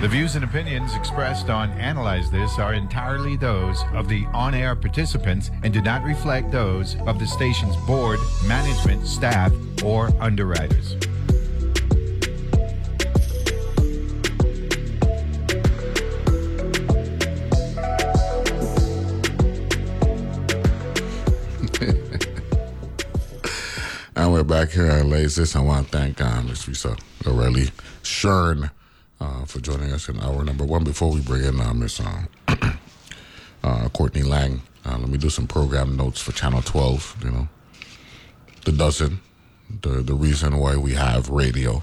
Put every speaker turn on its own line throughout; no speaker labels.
The views and opinions expressed on Analyze This are entirely those of the on air participants and do not reflect those of the station's board, management, staff, or underwriters.
And we're back here at This. I want to thank uh, Ms. Risa O'Reilly Shern uh, for joining us in hour number one. Before we bring in uh, Ms. Uh, uh, Courtney Lang, uh, let me do some program notes for Channel 12. You know, the dozen, the, the reason why we have radio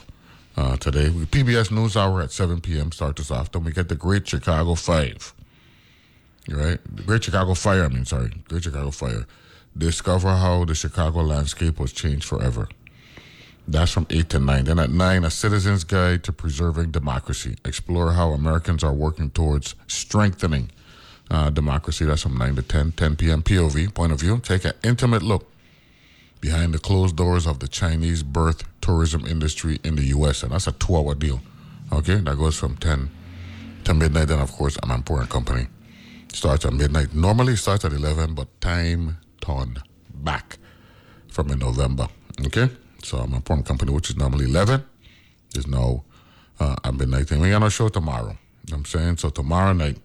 uh, today. We, PBS News Hour at 7 p.m. starts us off. Then we get the Great Chicago Five. Right? The Great Chicago Fire, I mean, sorry. Great Chicago Fire discover how the Chicago landscape was changed forever. That's from 8 to 9. Then at 9, A Citizen's Guide to Preserving Democracy. Explore how Americans are working towards strengthening uh, democracy. That's from 9 to 10. 10 p.m. POV, point of view. Take an intimate look behind the closed doors of the Chinese birth tourism industry in the U.S. And that's a two hour deal. Okay, that goes from 10 to midnight. Then, of course, Amanpour and Company. Starts at midnight. Normally starts at 11, but time turned back from in November. Okay, so Amanpour company, which is normally 11, there's no, uh, at midnight. And we got our show tomorrow. You know what I'm saying? So tomorrow night,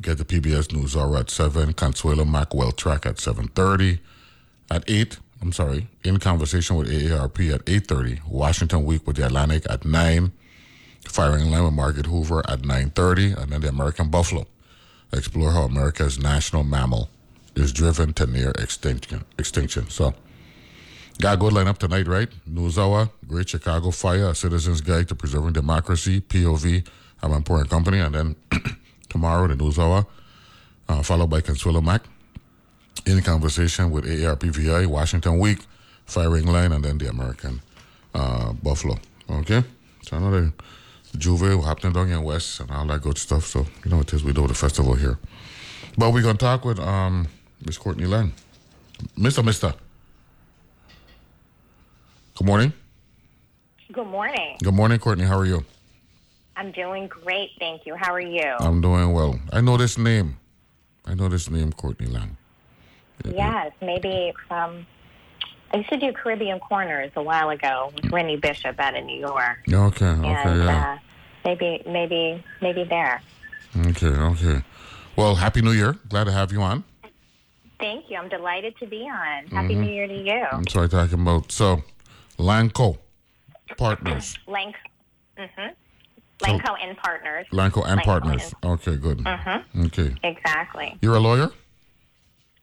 get the PBS News Hour at 7, Consuelo Mack WealthTrack at 7.30. At 8, I'm sorry, in conversation with AARP at 8.30, Washington Week with the Atlantic at 9, Firing Line with Margaret Hoover at 9.30, and then the American Buffalo. Explore how America's national mammal is driven to near extinction. Extinction. So, got a good lineup tonight, right? News Great Chicago Fire, A Citizen's Guide to Preserving Democracy, POV, Amanpour and Company, and then tomorrow the News uh, followed by Consuelo Mack, in conversation with AARPVI, Washington Week, Firing Line, and then the American uh, Buffalo. Okay, so the Juve happening down in West and all that good stuff. So you know it is we do the festival here. But we're gonna talk with um Miss Courtney Lang. Mr. Mister. Good morning.
Good morning.
Good morning, Courtney. How are you?
I'm doing great, thank you. How are you?
I'm doing well. I know this name. I know this name, Courtney Lang.
yes, maybe from. I used to do Caribbean Corners a while ago with Rennie Bishop out of New York,
Okay, okay,
and
yeah.
uh, maybe, maybe, maybe there.
Okay, okay. Well, Happy New Year. Glad to have you on.
Thank you. I'm delighted to be on. Happy
Mm-hmm.
New Year to you.
I'm sorry talking about so Langco partners.
Lank, mm-hmm. Langco and Partners.
Langco and
Langco
partners. Okay, good.
Mhm.
Okay.
Exactly.
You're a lawyer?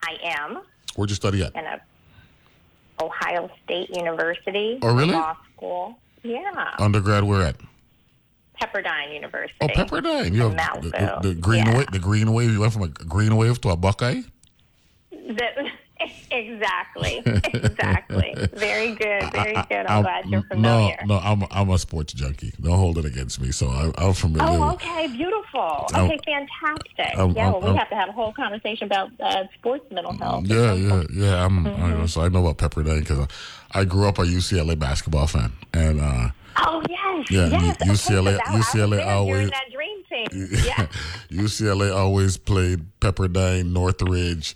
I am
Where'd you study at?
in a Ohio State University
Oh, really?
law school. Yeah,
Undergrad where at?
Pepperdine University.
Oh, Pepperdine. You have the, the, the green
Yeah.
wave. The green wave. You went from a green wave to a Buckeye.
The- exactly, exactly. Very good, very good. I'm, glad you're
Um, no, no. I'm I'm a sports junkie. Don't hold it against me. So I, I'm familiar.
Oh, okay, beautiful.
I'm-
Okay, fantastic.
I'm-
yeah, well, we have to have a whole conversation about uh, sports mental health.
Yeah, yeah, yeah. I'm.
Mm-hmm.
I, so I know about Pepperdine because I, I grew up a UCLA basketball fan, and uh,
Oh yes,
Yeah,
yes.
U-
okay,
UCLA
so
UCLA always-
that dream team. Yeah.
UCLA always played Pepperdine, Northridge.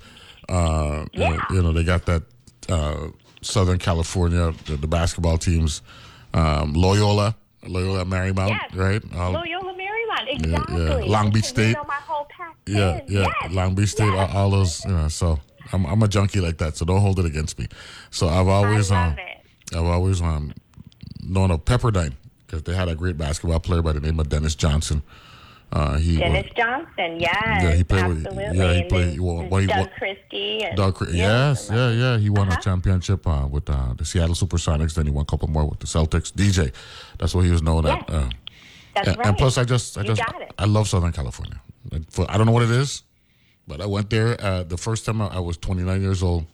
Uh, you know-
Yeah.
you know, they got that uh, Southern California, the, the basketball teams, um, Loyola, Loyola Marymount,
Yes.
right? All-
Loyola Marymount,
yeah.
exactly.
Long Beach State.
know my whole pack
yeah, yeah,
Yes.
Long Beach State, all, all those. You know, so I'm I'm a junkie like that. So don't hold it against me. So I've always um. I've always um, known of Pepperdine because they had a great basketball player by the name of Dennis Johnson. Uh, he
Dennis
was,
Johnson, yes,
Yeah, he played with-
absolutely.
yeah, he
And
played- well, well, he
Doug
wa-
Christie. And,
Doug, yes, yeah, yeah. He won a championship uh, with uh, the Seattle SuperSonics. Then he won a couple more with the Celtics. DJ, that's what he was known at.
Yes.
Uh,
That's
and,
right.
and plus, I just, I
You
just. I love Southern California. Like, For, I don't know what it is, but I went there uh, the first time I, I was 29 years old.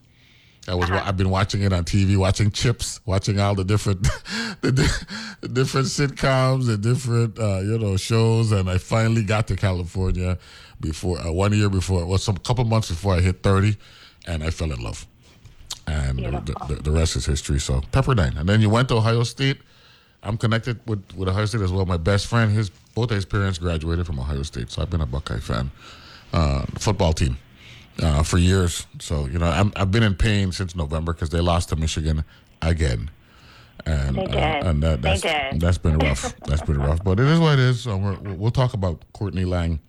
I was
Uh-huh.
I've been watching it on TV, watching Chips, watching all the different the, di- the different sitcoms and different uh, you know shows, and I finally got to California before uh, one year before, well, some couple months before I hit 30, and I fell in love, and the, the, the rest is history. So Pepperdine, and then you went to Ohio State. I'm connected with, with Ohio State as well. My best friend, his both his parents graduated from Ohio State, so I've been a Buckeye fan. Uh, football team uh, for years, so you know I'm, I've been in pain since November because they lost to Michigan again, and uh, and that, that's that's been rough. that's been rough, but it is what it is. So we're, we'll talk about Courtney Lang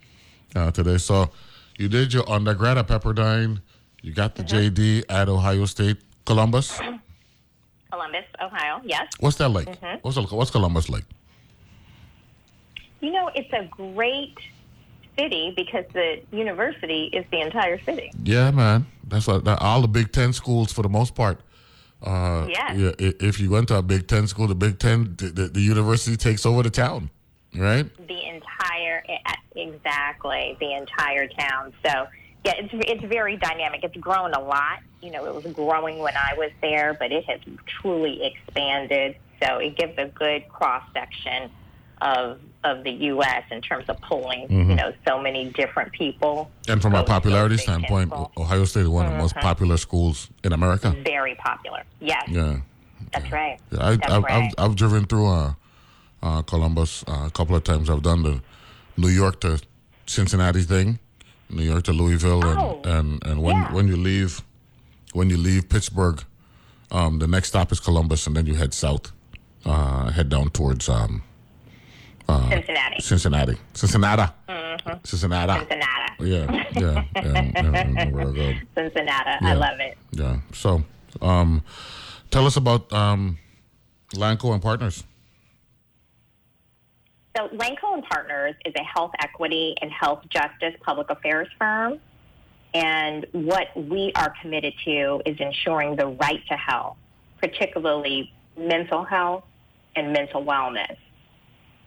uh, today. So you did your undergrad at Pepperdine. You got the
Mm-hmm.
JD at Ohio State, Columbus.
Columbus, Ohio. Yes.
What's that like?
Mm-hmm.
What's what's Columbus like?
You know, it's a great city because the university is the entire city.
Yeah, man. That's what that, all the Big Ten schools for the most part. Uh,
Yes.
yeah. If you went to a Big Ten school, the Big Ten, the, the, the university takes over the town, right?
The entire, exactly, the entire town. So, yeah, it's it's very dynamic. It's grown a lot. You know, it was growing when I was there, but it has truly expanded. So it gives a good cross section of of the U.S. in terms of pulling, you know, so many different people.
And from a popularity standpoint. Ohio State is one of the most popular schools in America.
very popular. Yes,
Yeah.
that's right.
Yeah, I,
That's
I've,
right.
I've, I've driven through uh, uh, Columbus uh, a couple of times. I've done the New York to Cincinnati thing, New York to Louisville, and
Oh,
and, and when
yeah.
when you leave when you leave Pittsburgh, um, the next stop is Columbus, and then you head south, uh, head down towards um,
Cincinnati,
Cincinnati, Cincinnati,
Mm-hmm.
Cincinnati.
Cincinnati,
Yeah, yeah, yeah, yeah, yeah, where I go.
Cincinnati.
Yeah.
I love it.
Yeah. So, um, tell us about um, Langco and Partners.
So, Langco and Partners is a health equity and health justice public affairs firm. And what we are committed to is ensuring the right to health, particularly mental health and mental wellness.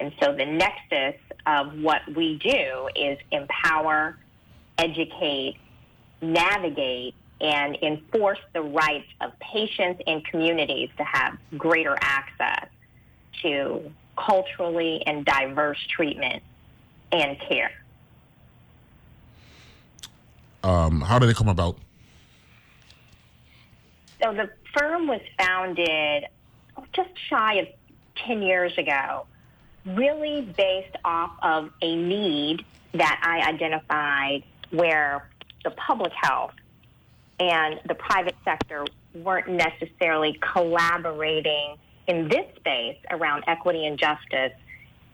And so the nexus of what we do is empower, educate, navigate, and enforce the rights of patients and communities to have greater access to culturally and diverse treatment and care.
Um, how did it come about?
So the firm was founded just shy of 10 years ago, really based off of a need that I identified where the public health and the private sector weren't necessarily collaborating in this space around equity and justice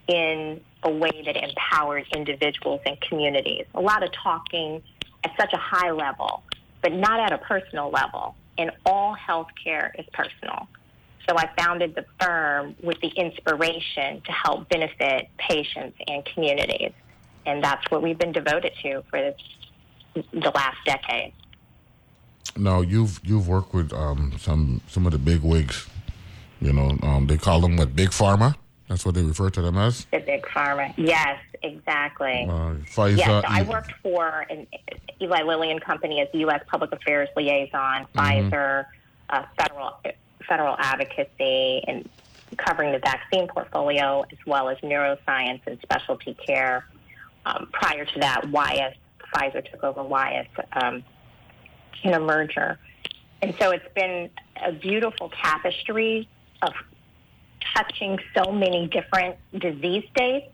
in a way that empowers individuals and communities. A lot of talking at such a high level, but not at a personal level. And all healthcare is personal. So I founded the firm with the inspiration to help benefit patients and communities. And that's what we've been devoted to for the last decade.
Now you've you've worked with um, some some of the big wigs. You know, um, they call them what big pharma. That's what they refer to them as.
The big pharma. Yes, exactly.
Uh, Pfizer.
Yes, so I worked for an Eli Lilly and Company as the U.S. Public Affairs liaison, Pfizer, uh, federal federal advocacy, and covering the vaccine portfolio as well as neuroscience and specialty care. Um, prior to that, Wyeth, Pfizer took over Wyeth um, in a merger, and so it's been a beautiful tapestry of touching so many different disease states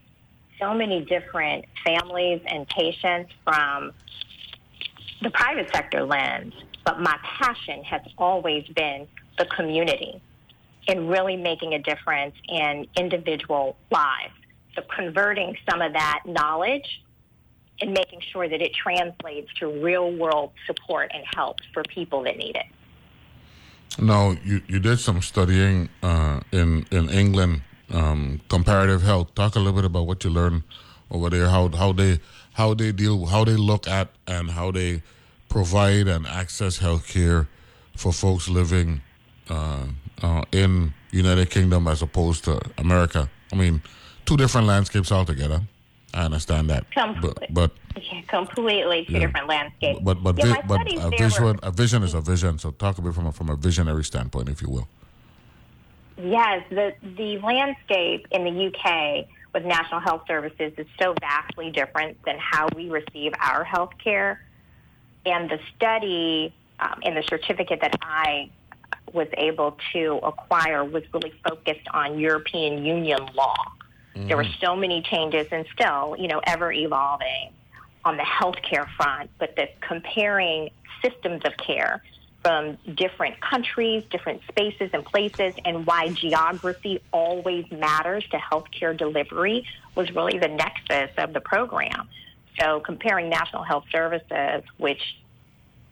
so many different families and patients from the private sector lens, but my passion has always been the community and really making a difference in individual lives. So converting some of that knowledge and making sure that it translates to real world support and help for people that need it.
Now you, you did some studying uh, in in England, um, comparative health. Talk a little bit about what you learned over there. How how they how they deal, how they look at, and how they provide and access health care for folks living uh, uh, in United Kingdom as opposed to America. I mean, two different landscapes altogether. I understand that, but
Completely.
but
Yeah, completely two
Yeah.
different landscapes.
but but,
Yeah,
vi- but a vision a vision is a vision. So talk a bit from a, from a visionary standpoint, if you will.
Yes, the the landscape in the UK with National Health Services is so vastly different than how we receive our health care. And the study um, and the certificate that I was able to acquire was really focused on European Union law. Mm-hmm. There were so many changes and still, you know, ever evolving on the healthcare front, but the comparing systems of care from different countries, different spaces and places, and why geography always matters to healthcare delivery was really the nexus of the program. So comparing national health services, which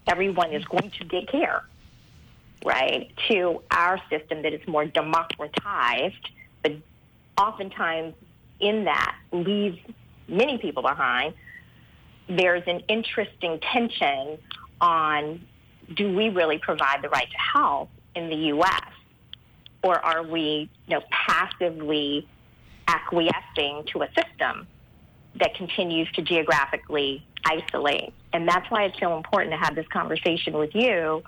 everyone is going to get care, right, to our system that is more democratized, but oftentimes in that leaves many people behind. There's an interesting tension on do we really provide the right to health in the U.S. or are we, you know, passively acquiescing to a system that continues to geographically isolate? And that's why it's so important to have this conversation with you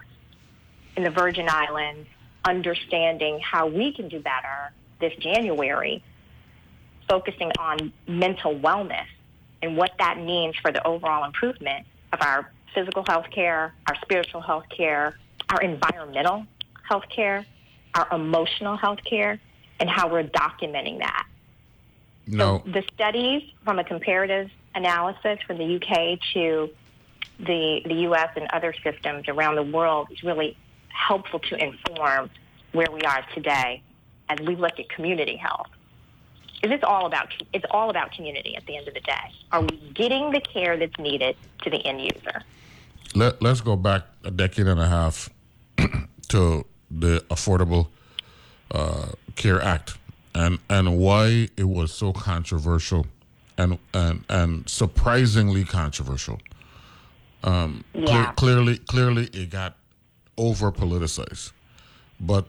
in the Virgin Islands, understanding how we can do better this January, focusing on mental wellness and what that means for the overall improvement of our physical health care, our spiritual health care, our environmental health care, our emotional health care, and how we're documenting that.
No.
So the studies from a comparative analysis from the UK to the, the US and other systems around the world is really helpful to inform where we are today as we look at community health. Is this all about it's all about community at the end of the day. Are we getting the care that's needed to the end user?
Let, let's go back a decade and a half to the Affordable uh, Care Act and and why it was so controversial and and and surprisingly controversial. Um,
Yeah.
clearly, clearly, it got over politicized, but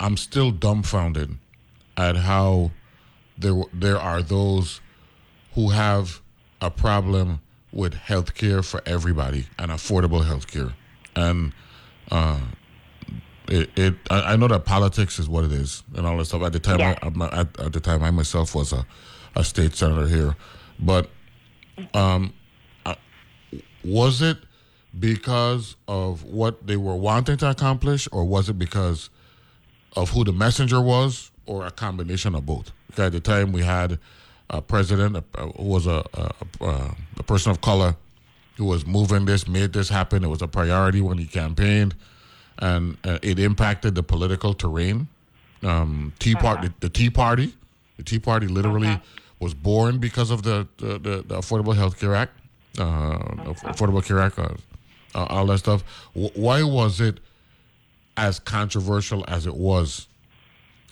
I'm still dumbfounded at how there there are those who have a problem with health care for everybody and affordable health care. And uh, it, it I, I know that politics is what it is and all that stuff. At the time,
Yeah.
I, at, at the time, I myself was a, a state senator here, but um, I, was it because of what they were wanting to accomplish, or was it because of who the messenger was, or a combination of both? At the time, we had a president who was a, a, a, a person of color who was moving this, made this happen. It was a priority when he campaigned, and uh, it impacted the political terrain. Um, Tea Party, the, the Tea Party, the Tea Party literally was born because of the the, the, the Affordable Health Care Act, uh, Affordable Care Act, uh, uh, all that stuff. W- why was it as controversial as it was?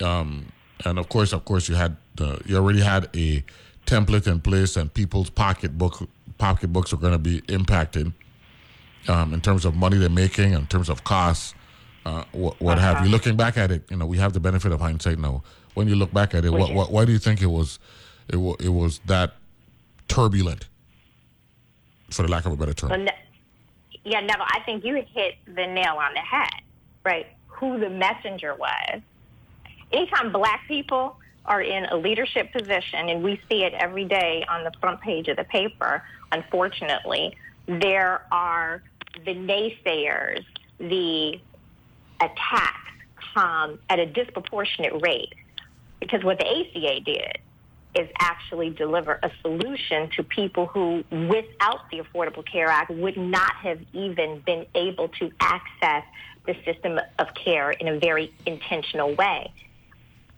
Um, and of course, of course, you had the, you already had a template in place, and people's pocketbook pocketbooks are going to be impacted um, in terms of money they're making, in terms of costs, uh, what, what have you. Looking back at it, you know, we have the benefit of hindsight now. When you look back at it, what, what, why do you think it was it, it was that turbulent, for the lack of a better term?
Well, yeah, Neville, I think you hit the nail on the head, right? Who the messenger was. Anytime black people are in a leadership position, and we see it every day on the front page of the paper, unfortunately, there are the naysayers, the attacks come at a disproportionate rate. Because what the ACA did is actually deliver a solution to people who, without the Affordable Care Act, would not have even been able to access the system of care in a very intentional way.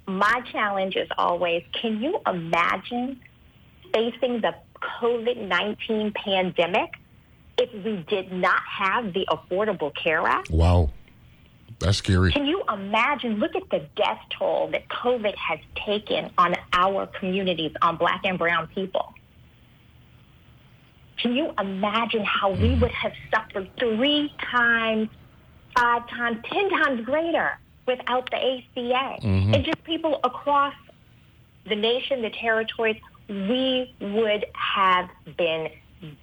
My challenge is always can you imagine facing the COVID 19 pandemic if we did not have the Affordable Care Act?
Wow, that's scary.
Can you imagine? Look at the death toll that COVID has taken on our communities, on black and brown people. Can you imagine how we mm. would have suffered three times, five times, ten times greater without the ACA? Mm-hmm. And just people across the nation, the territories, we would have been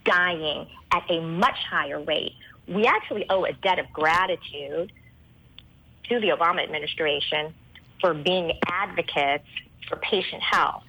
dying at a much higher rate. We actually owe a debt of gratitude to the Obama administration for being advocates for patient health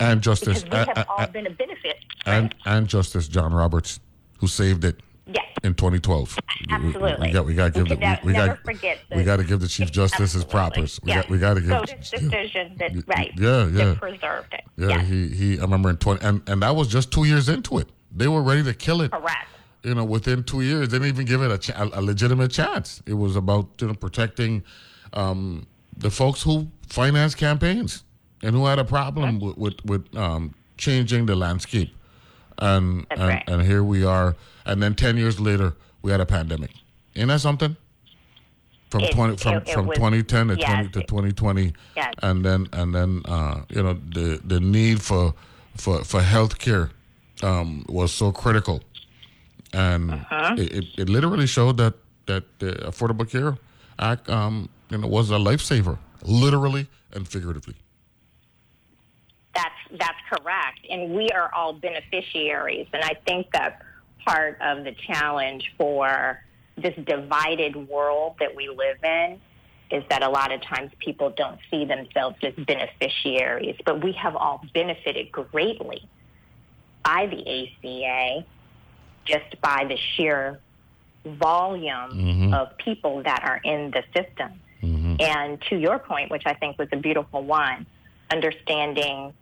And Justice,
because we uh, have
and,
all uh, been a benefit.
and, and Justice John Roberts, who saved it
Yes.
In 2012.
Absolutely.
We, we got we got to give
we
the, we, we got
forget this.
we got to give the chief justice his propers. We got we got to give.
So this decision that right.
Yeah, yeah.
That preserved it.
Yeah,
yes.
he he. I remember in 20 and and that was just two years into it. They were ready to kill it.
Correct.
You know, within two years, they didn't even give it a, ch- a, legitimate chance. It was about you know protecting um, the folks who finance campaigns and who had a problem with with, with um, changing the landscape. And and,
right.
and here we are. And then ten years later, we had a pandemic. Ain't that something? From
It-
twenty from,
it- it
from
was-
2010 to
yes,
20 to 2020,
Yes.
and then and then uh, you know the the need for for for health care um, was so critical, and
Uh-huh.
it, it, it literally showed that that the Affordable Care Act um, you know was a lifesaver, literally and figuratively.
That's that's correct, and we are all beneficiaries. And I think that part of the challenge for this divided world that we live in is that a lot of times people don't see themselves as beneficiaries, but we have all benefited greatly by the ACA just by the sheer volume of people that are in the system. And to your point, which I think was a beautiful one, understanding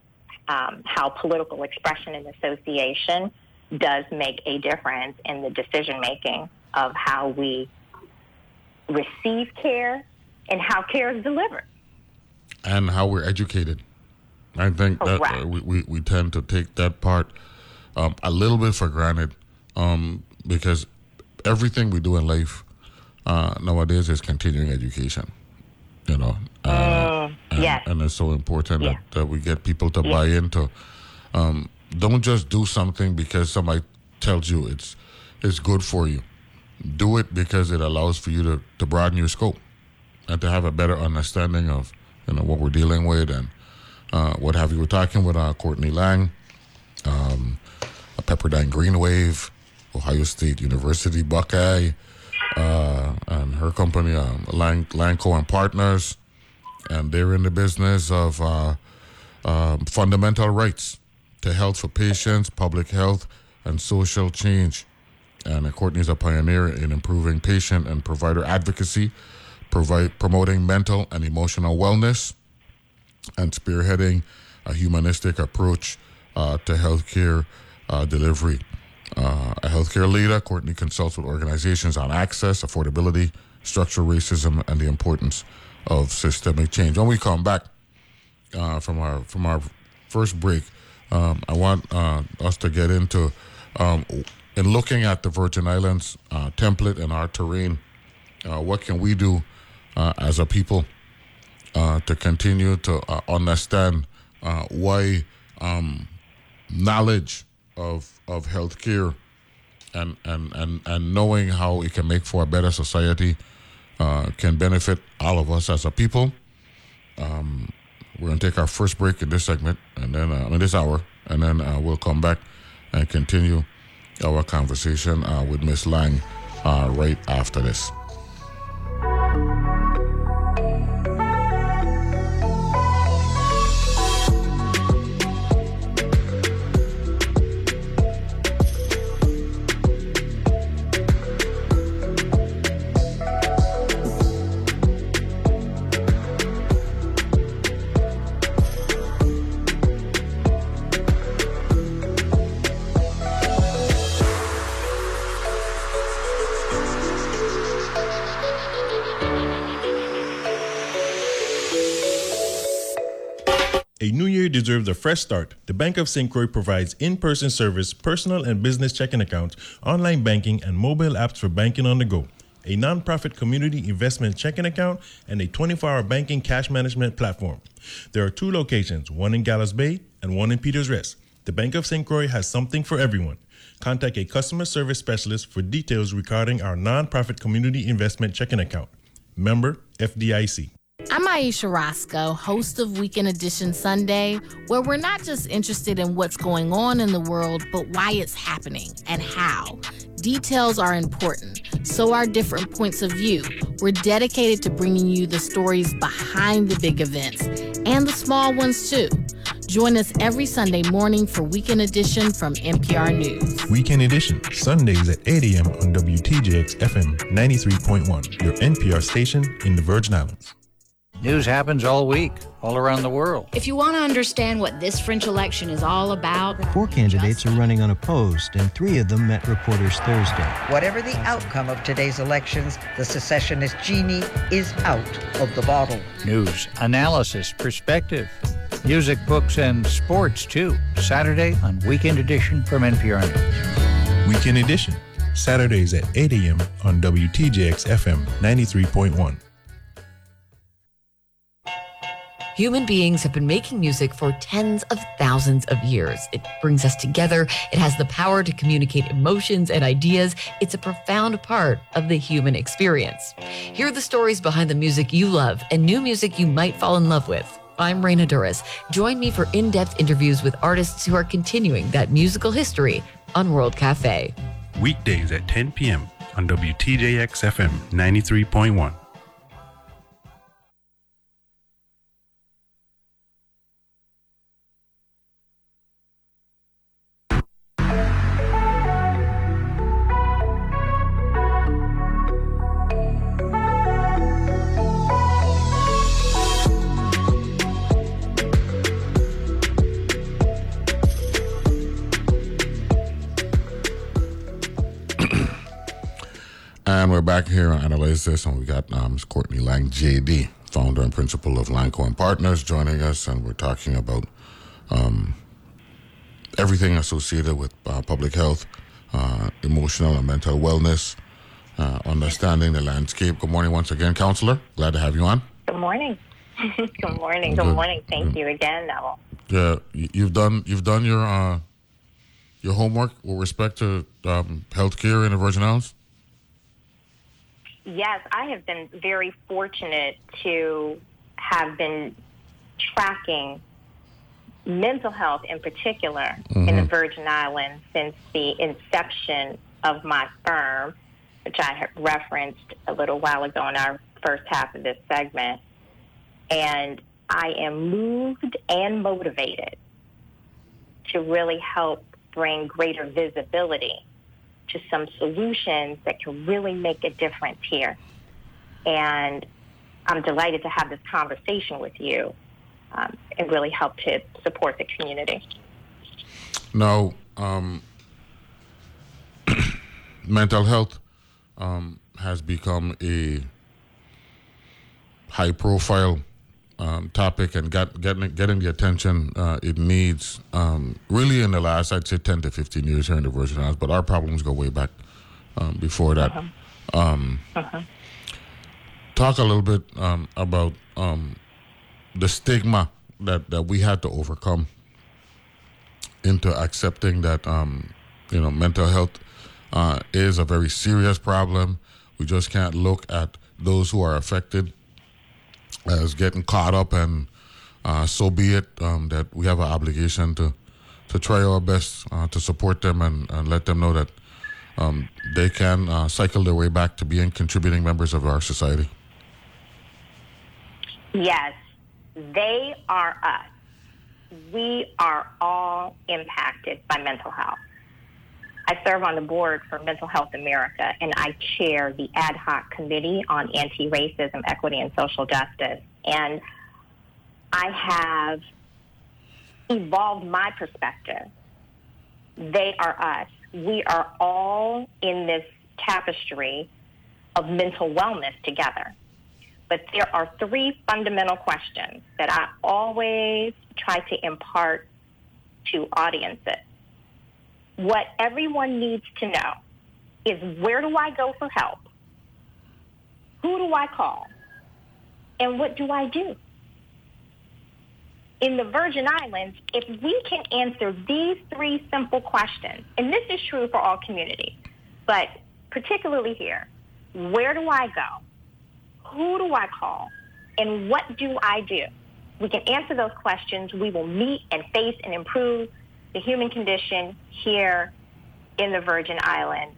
um, how political expression and association does make a difference in the decision making of how we receive care and how care is delivered.
and how we're educated. I think that uh, we, we, we tend to take that part um, a little bit for granted um, because everything we do in life uh, nowadays is continuing education. You know, uh, and,
yes.
and it's so important
Yeah.
that, that we get people to buy into. Um, don't just do something because somebody tells you it's it's good for you. Do it because it allows for you to, to broaden your scope and to have a better understanding of you know what we're dealing with and uh, what have you. We're talking with uh, Courtney Lang, um, a Pepperdine Green Wave, Ohio State University Buckeye, uh, and her company, um, Lang, Langco and Partners, and they're in the business of uh, um, fundamental rights to health for patients, public health, and social change. And uh, Courtney's a pioneer in improving patient and provider advocacy, provide, promoting mental and emotional wellness, and spearheading a humanistic approach uh, to healthcare uh, delivery. Uh, a healthcare leader, Courtney consults with organizations on access, affordability, structural racism, and the importance of systemic change. When we come back uh, from our from our first break, um, I want uh, us to get into um, in looking at the Virgin Islands uh, template and our terrain. Uh, what can we do uh, as a people to continue to understand why um, knowledge of of healthcare and, and, and, and knowing how it can make for a better society uh, can benefit all of us as a people. Um, we're going to take our first break in this segment and then uh, in this hour, and then uh, we'll come back and continue our conversation uh, with Miss Lang uh, right after this.
Deserves a fresh start. The Bank of St. Croix provides in person service, personal and business checking accounts, online banking, and mobile apps for banking on the go, a nonprofit community investment checking account, and a 24 hour banking cash management platform. There are two locations, one in Gallows Bay and one in Peters Rest. The Bank of St. Croix has something for everyone. Contact a customer service specialist for details regarding our nonprofit community investment checking account. Member FDIC.
I'm Ayesha Rascoe, host of Weekend Edition Sunday, where we're not just interested in what's going on in the world, but why it's happening and how. Details are important, so are different points of view. We're dedicated to bringing you the stories behind the big events and the small ones too. Join us every Sunday morning for Weekend Edition from NPR News.
Weekend Edition, Sundays at 8 a.m. on WTJX FM 93.1, your NPR station in the Virgin Islands.
News happens all week, all around the world.
If you want to understand what this French election is all about,
four candidates are running unopposed, and three of them met reporters Thursday.
Whatever the outcome of today's elections, the secessionist genie is out of the bottle.
News, analysis, perspective, music, books, and sports, too. Saturday on Weekend Edition from NPR News.
Weekend Edition, Saturdays at 8 a.m. on WTJX FM 93.1.
Human beings have been making music for tens of thousands of years. It brings us together. It has the power to communicate emotions and ideas. It's a profound part of the human experience. Hear the stories behind the music you love and new music you might fall in love with. I'm Raina Douris. Join me for in depth interviews with artists who are continuing that musical history on World Cafe.
Weekdays at 10 p.m. on WTJX FM 93.1.
And we're back here on Analyze This, and we got um, Ms. Courtney Lang, JD, founder and principal of Langco and Partners, joining us, and we're talking about um, everything associated with uh, public health, uh, emotional and mental wellness, uh, understanding the landscape. Good morning once again, counselor. Glad to have you on.
Good morning. Good morning. Good, Good morning. Thank you again, Neville.
Yeah, you've done you've done your uh, your homework with respect to um, healthcare in the Virgin Islands.
Yes, I have been very fortunate to have been tracking mental health in particular mm-hmm. in the Virgin Islands since the inception of my firm, which I have referenced a little while ago in our first half of this segment. And I am moved and motivated to really help bring greater visibility to some solutions that can really make a difference here. And I'm delighted to have this conversation with you um, and really help to support the community.
Now, um, mental health um, has become a high profile um, topic and got, getting, getting the attention uh, it needs um, really in the last, I'd say, 10 to 15 years here in the Virgin Islands, but our problems go way back um, before that. Uh-huh. Um, uh-huh. Talk a little bit um, about um, the stigma that, that we had to overcome into accepting that, you know, mental health uh, is a very serious problem. We just can't look at those who are affected as getting caught up, and uh, so be it. Um, that we have an obligation to to try our best uh, to support them and, and, let them know that um, they can uh, cycle their way back to being contributing members of our society.
Yes, they are us. We are all impacted by mental health. I serve on the board for Mental Health America, and I chair the ad hoc committee on anti racism, equity, and social justice. And I have evolved my perspective. They are us. We are all in this tapestry of mental wellness together. But there are three fundamental questions that I always try to impart to audiences what everyone needs to know is where do I go for help? Who do I call? And what do I do? In the Virgin Islands, if we can answer these three simple questions, and this is true for all communities, but particularly here, where do I go? Who do I call? And what do I do? We can answer those questions. We will meet and face and improve the human condition here in the Virgin Islands.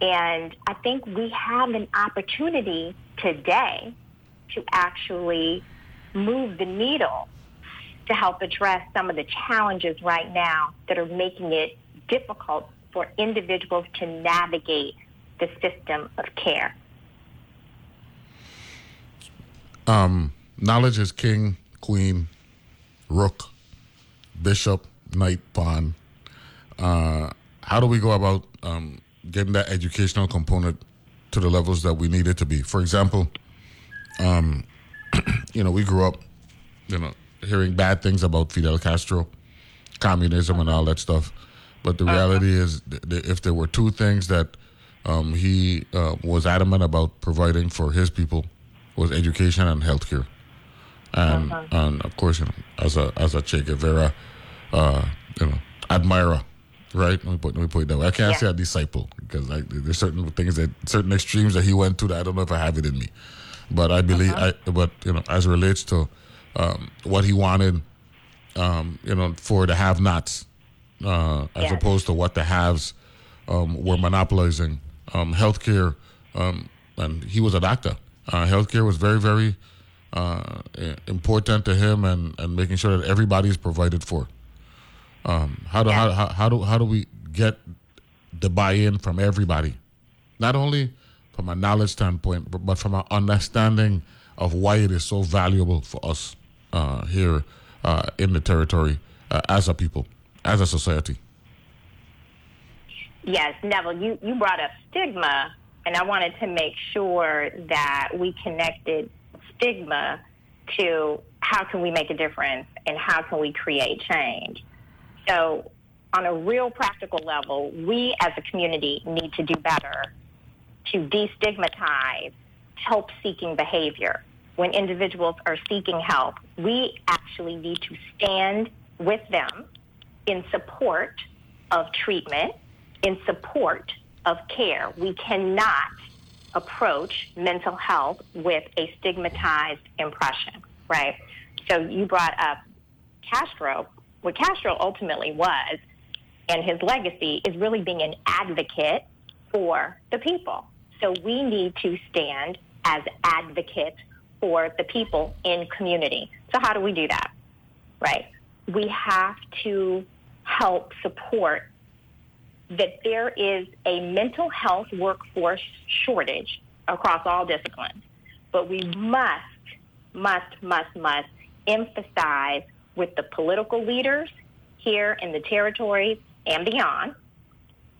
And I think we have an opportunity today to actually move the needle to help address some of the challenges right now that are making it difficult for individuals to navigate the system of care.
Um, knowledge is king, queen, rook, bishop, knight, pawn. Uh, how do we go about um, getting that educational component to the levels that we need it to be? For example, um, you know, we grew up, you know, hearing bad things about Fidel Castro, communism, and all that stuff. But the reality is, th- th- if there were two things that um, he uh, was adamant about providing for his people, was education and healthcare. And
Uh-huh.
and of course, you know, as a as a Che Guevara, uh, you know, admirer, right? Let me put, let me put it that way. I can't
Yeah.
say a disciple because I, there's certain things that certain extremes that he went to that I don't know if I have it in me. But I believe, I, but you know, as it relates to um, what he wanted, um, you know, for the have-nots, uh, as
Yes.
opposed to what the haves um, were monopolizing. Um, healthcare, um, and he was a doctor. Uh, healthcare was very, very uh, important to him, and, and making sure that everybody is provided for. Um, how do how, how, how do how do we get the buy-in from everybody, not only from a knowledge standpoint, but, but from an understanding of why it is so valuable for us uh, here uh, in the territory uh, as a people, as a society.
Yes, Neville, you, you brought up stigma, and I wanted to make sure that we connected stigma to how can we make a difference and how can we create change. So, on a real practical level, we as a community need to do better to destigmatize help seeking behavior. When individuals are seeking help, we actually need to stand with them in support of treatment, in support of care. We cannot approach mental health with a stigmatized impression, right? So you brought up Castro. What Castro ultimately was, and his legacy, is really being an advocate for the people. So we need to stand as advocates for the people in community. So how do we do that? Right? We have to help support that there is a mental health workforce shortage across all disciplines. But we must, must, must, must emphasize with the political leaders here in the territories and beyond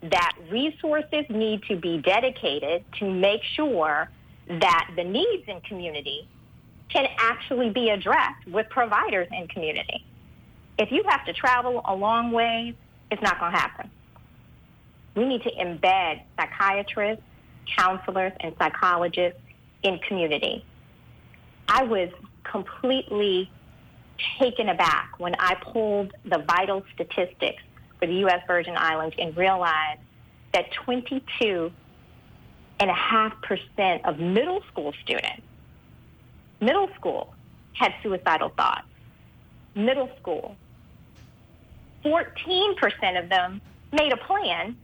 that resources need to be dedicated to make sure that the needs in community can actually be addressed with providers in community. If you have to travel a long ways, it's not going to happen. We need to embed psychiatrists, counselors, and psychologists in community. I was completely taken aback when I pulled the vital statistics for the U.S. Virgin Islands and realized that 22.5% of middle school students, middle school, had suicidal thoughts. Middle school. 14% of them made a plan,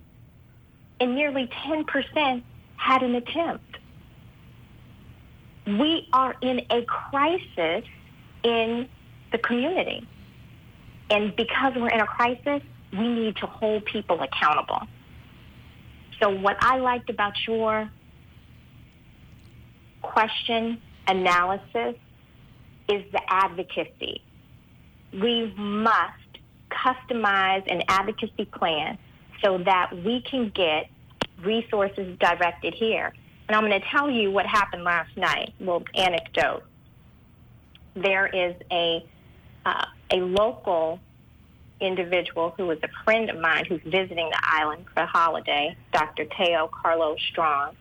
and nearly 10% had an attempt. We are in a crisis in the community. And because we're in a crisis, we need to hold people accountable. So, what I liked about your question analysis is the advocacy. We must customize an advocacy plan so that we can get resources directed here. And I'm going to tell you what happened last night. Well, anecdote. There is a uh, a local individual who is a friend of mine who's visiting the island for a holiday, Dr. Teo Carlos Strong,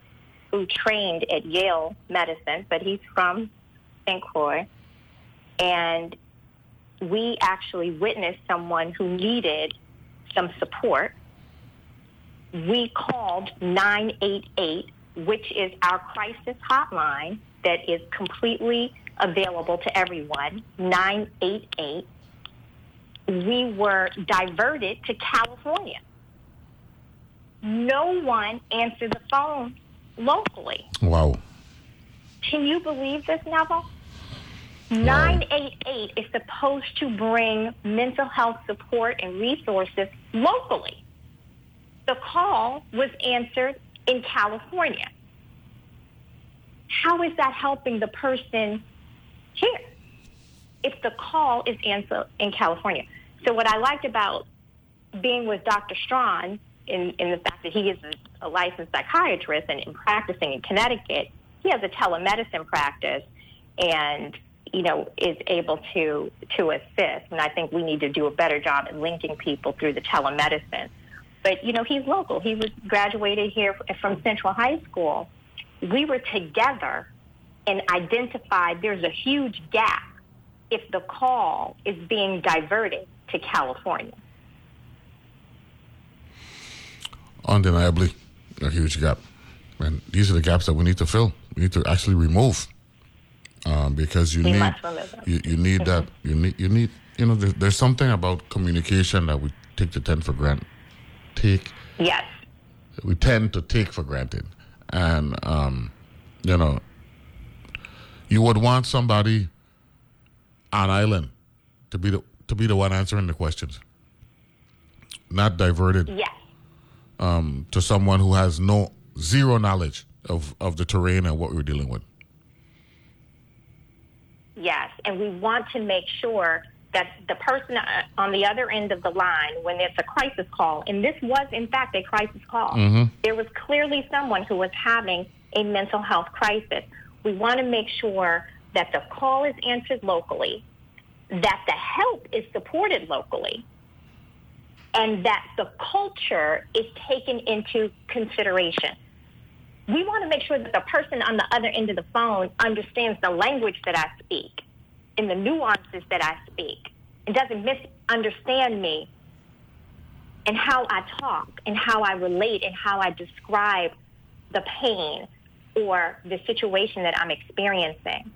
who trained at Yale Medicine, but he's from St. Croix. And we actually witnessed someone who needed some support. We called 988, which is our crisis hotline that is completely available to everyone. 988 we were diverted to California. No one answered the phone locally.
Wow.
Can you believe this, Neville? 988 is supposed to bring mental health support and resources locally. The call was answered in California. How is that helping the person here if the call is answered in California? So, what I liked about being with Dr. Strawn in, in the fact that he is a, a licensed psychiatrist and, and practicing in Connecticut, he has a telemedicine practice and you know is able to to assist and i think we need to do a better job at linking people through the telemedicine but you know he's local he was graduated here from central high school we were together and identified there's a huge gap if the call is being diverted to california
undeniably a huge gap. And these are the gaps that we need to fill. We need to actually remove. Um, because you
We
need
must remove them.
you, you need that you need you need you know there, there's something about communication that we take to tend for granted take
yes
we tend to take for granted and um, you know you would want somebody on island to be the to be the one answering the questions not diverted
yes
um, to someone who has no zero knowledge of, of the terrain and what we're dealing with.
Yes, and we want to make sure that the person uh, on the other end of the line, when it's a crisis call, and this was in fact a crisis call,
Mhm.
there was clearly someone who was having a mental health crisis. We want to make sure that the call is answered locally, that the help is supported locally, and that the culture is taken into consideration. We want to make sure that the person on the other end of the phone understands the language that I speak and the nuances that I speak and doesn't misunderstand me and how I talk and how I relate and how I describe the pain or the situation that I'm experiencing.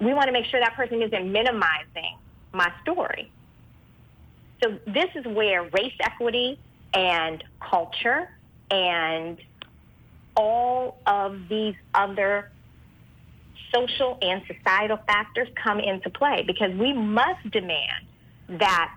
We want to make sure that person isn't minimizing my story. So this is where race equity and culture and all of these other social and societal factors come into play because we must demand that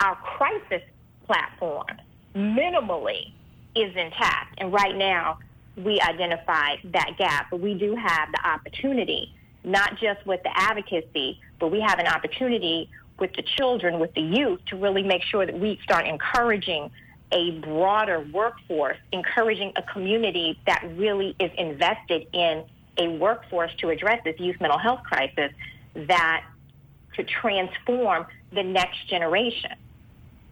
our crisis platform minimally is intact. And right now, we identify that gap, but we do have the opportunity, not just with the advocacy, but we have an opportunity with the children, with the youth, to really make sure that we start encouraging a broader workforce, encouraging a community that really is invested in a workforce to address this youth mental health crisis that to transform the next generation,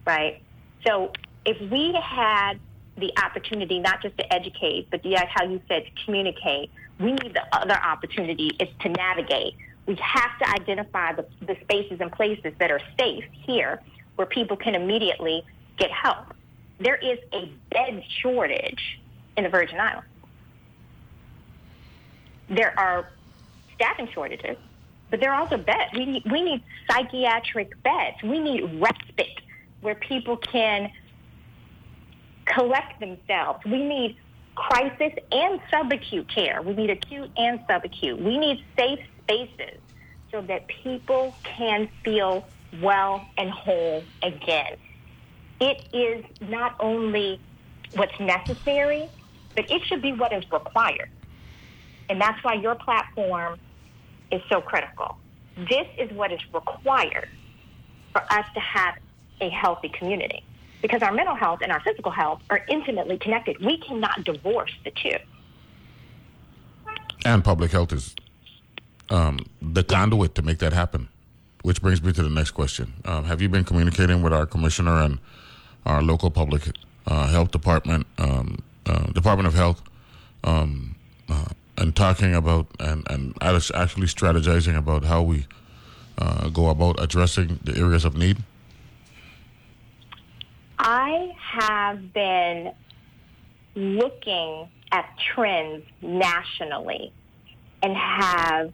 right? So if we had the opportunity not just to educate, but yes, how you said to communicate, we need the other opportunity is to navigate. We have to identify the, the spaces and places that are safe here where people can immediately get help. There is a bed shortage in the Virgin Islands. There are staffing shortages, but there are also beds. We need, we need psychiatric beds. We need respite where people can collect themselves. We need crisis and subacute care. We need acute and subacute. We need safe spaces so that people can feel well and whole again. It is not only what's necessary, but it should be what is required. And that's why your platform is so critical. This is what is required for us to have a healthy community because our mental health and our physical health are intimately connected. We cannot divorce the two.
And public health is um, the conduit to make that happen. Which brings me to the next question. Um, have you been communicating with our commissioner and our local public uh, health department, um, uh, Department of Health, um, uh, and talking about and, and actually strategizing about how we uh, go about addressing the areas of need?
I have been looking at trends nationally and have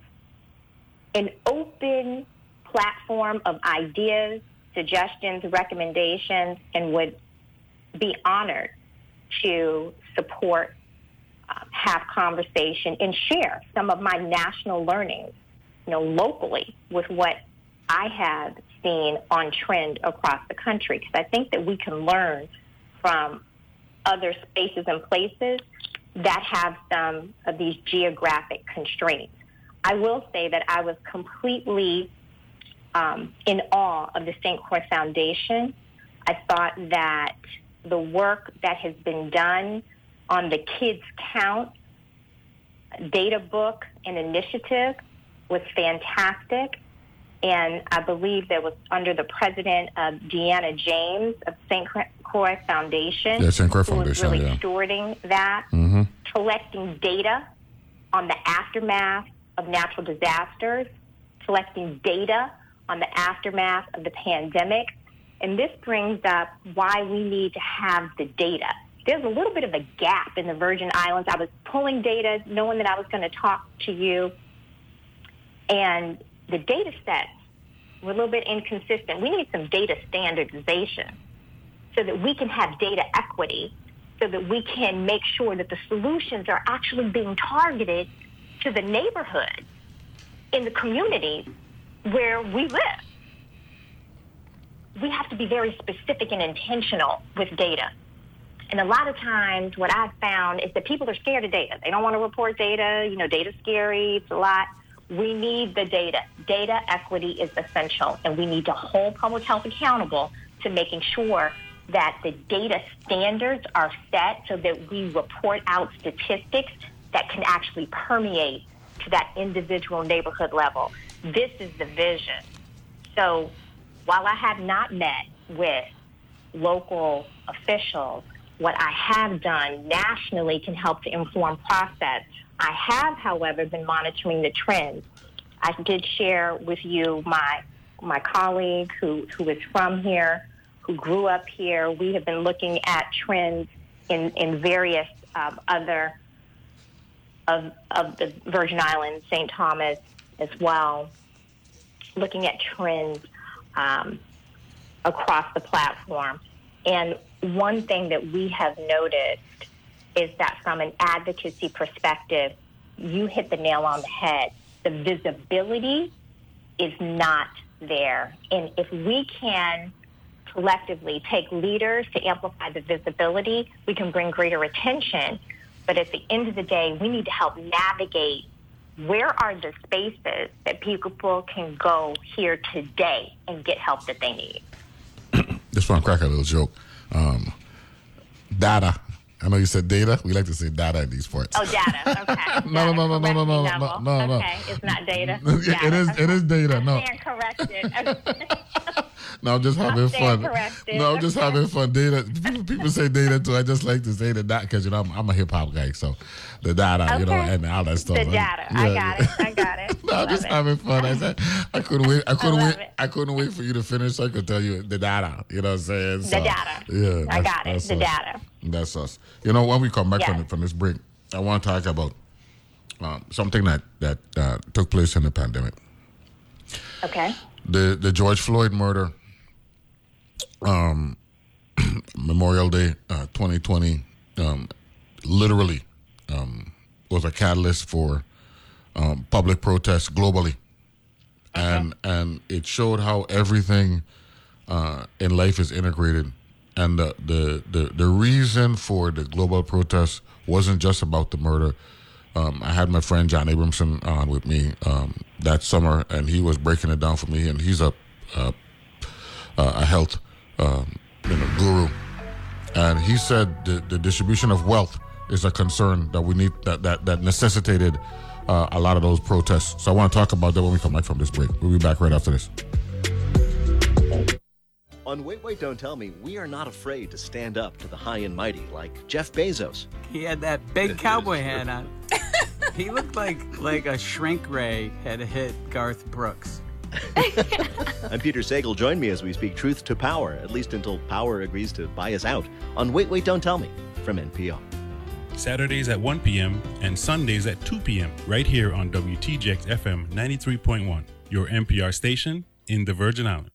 an open platform of ideas, suggestions, recommendations, and would be honored to support, uh, have conversation, and share some of my national learnings you know, locally with what I have seen on trend across the country because I think that we can learn from other spaces and places that have some of these geographic constraints. I will say that I was completely um, in awe of the St. Croix Foundation. I thought that the work that has been done on the Kids Count data book and initiative was fantastic. And I believe that was under the president of Deanna James of St. Croix Foundation.
Yeah, St. Croix Foundation.
who was really
yeah.
stewarding that,
Mm-hmm.
collecting data on the aftermath of natural disasters, collecting data on the aftermath of the pandemic. And this brings up why we need to have the data. There's a little bit of a gap in the Virgin Islands. I was pulling data knowing that I was going to talk to you, and the data sets were a little bit inconsistent. We need some data standardization so that we can have data equity, so that we can make sure that the solutions are actually being targeted to the neighborhoods in the communities where we live. We have to be very specific and intentional with data. And a lot of times, what I've found is that people are scared of data. They don't want to report data. You know, data's scary. It's a lot. We need the data. Data equity is essential, and we need to hold public health accountable to making sure that the data standards are set so that we report out statistics that can actually permeate to that individual neighborhood level. This is the vision. So while I have not met with local officials, what I have done nationally can help to inform process. I have, however, been monitoring the trends. I did share with you my my colleague who, who is from here, who grew up here. We have been looking at trends in, in various um, other of, of the Virgin Islands, St. Thomas as well, looking at trends um, across the platform. And one thing that we have noticed is that from an advocacy perspective, you hit the nail on the head. The visibility is not there. And if we can collectively take leaders to amplify the visibility, we can bring greater attention. But at the end of the day, we need to help navigate where are the spaces that people can go here today and get help that they need.
Just want to crack a little joke. Um, data. I know you said data. We like to say data in these parts.
Oh, data. Okay.
No, no, no, no, no, no, no, no, no, no.
Okay, it's not data.
it is. It is data. No,
Stand corrected.
no, I'm just having fun.
corrected.
No, I'm just having fun. Data. People, people say data too. I just like to say the data because you know I'm, I'm a hip hop guy, so the data, you know, and all that stuff.
the
I-
data. I
yeah,
got it. I got it.
No, I'm just
it.
having fun. I said I couldn't wait. I couldn't
love
wait.
it.
I couldn't wait for you to finish so I could tell you the data. You know what I'm saying?
The data.
Yeah,
I got it. The
us.
data.
That's us. You know, when we come back from, from this break, I want to talk about um, something that that uh, took place in the pandemic.
Okay.
The the George Floyd murder, um, Memorial Day, uh, 2020, um, literally um, was a catalyst for um, public protests globally, and and it showed how everything uh, in life is integrated, and the, the the the reason for the global protests wasn't just about the murder. Um, I had my friend John Abramson on with me um, that summer, and he was breaking it down for me. And he's a a, a health um, you know, guru, and he said the, the distribution of wealth is a concern that we need that that, that necessitated uh, a lot of those protests. So I want to talk about that when we come back from this break. We'll be back right after this.
On Wait, Wait, Don't Tell Me, we are not afraid to stand up to the high and mighty like Jeff Bezos.
He had that big cowboy hat on. he looked like like a shrink ray had hit Garth Brooks.
I'm Peter Sagal. Join me as we speak truth to power, at least until power agrees to buy us out, on Wait, Wait, Don't Tell Me from NPR.
Saturdays at 1 p.m. and Sundays at 2 p.m. right here on WTJX FM 93.1, your NPR station in the Virgin Islands.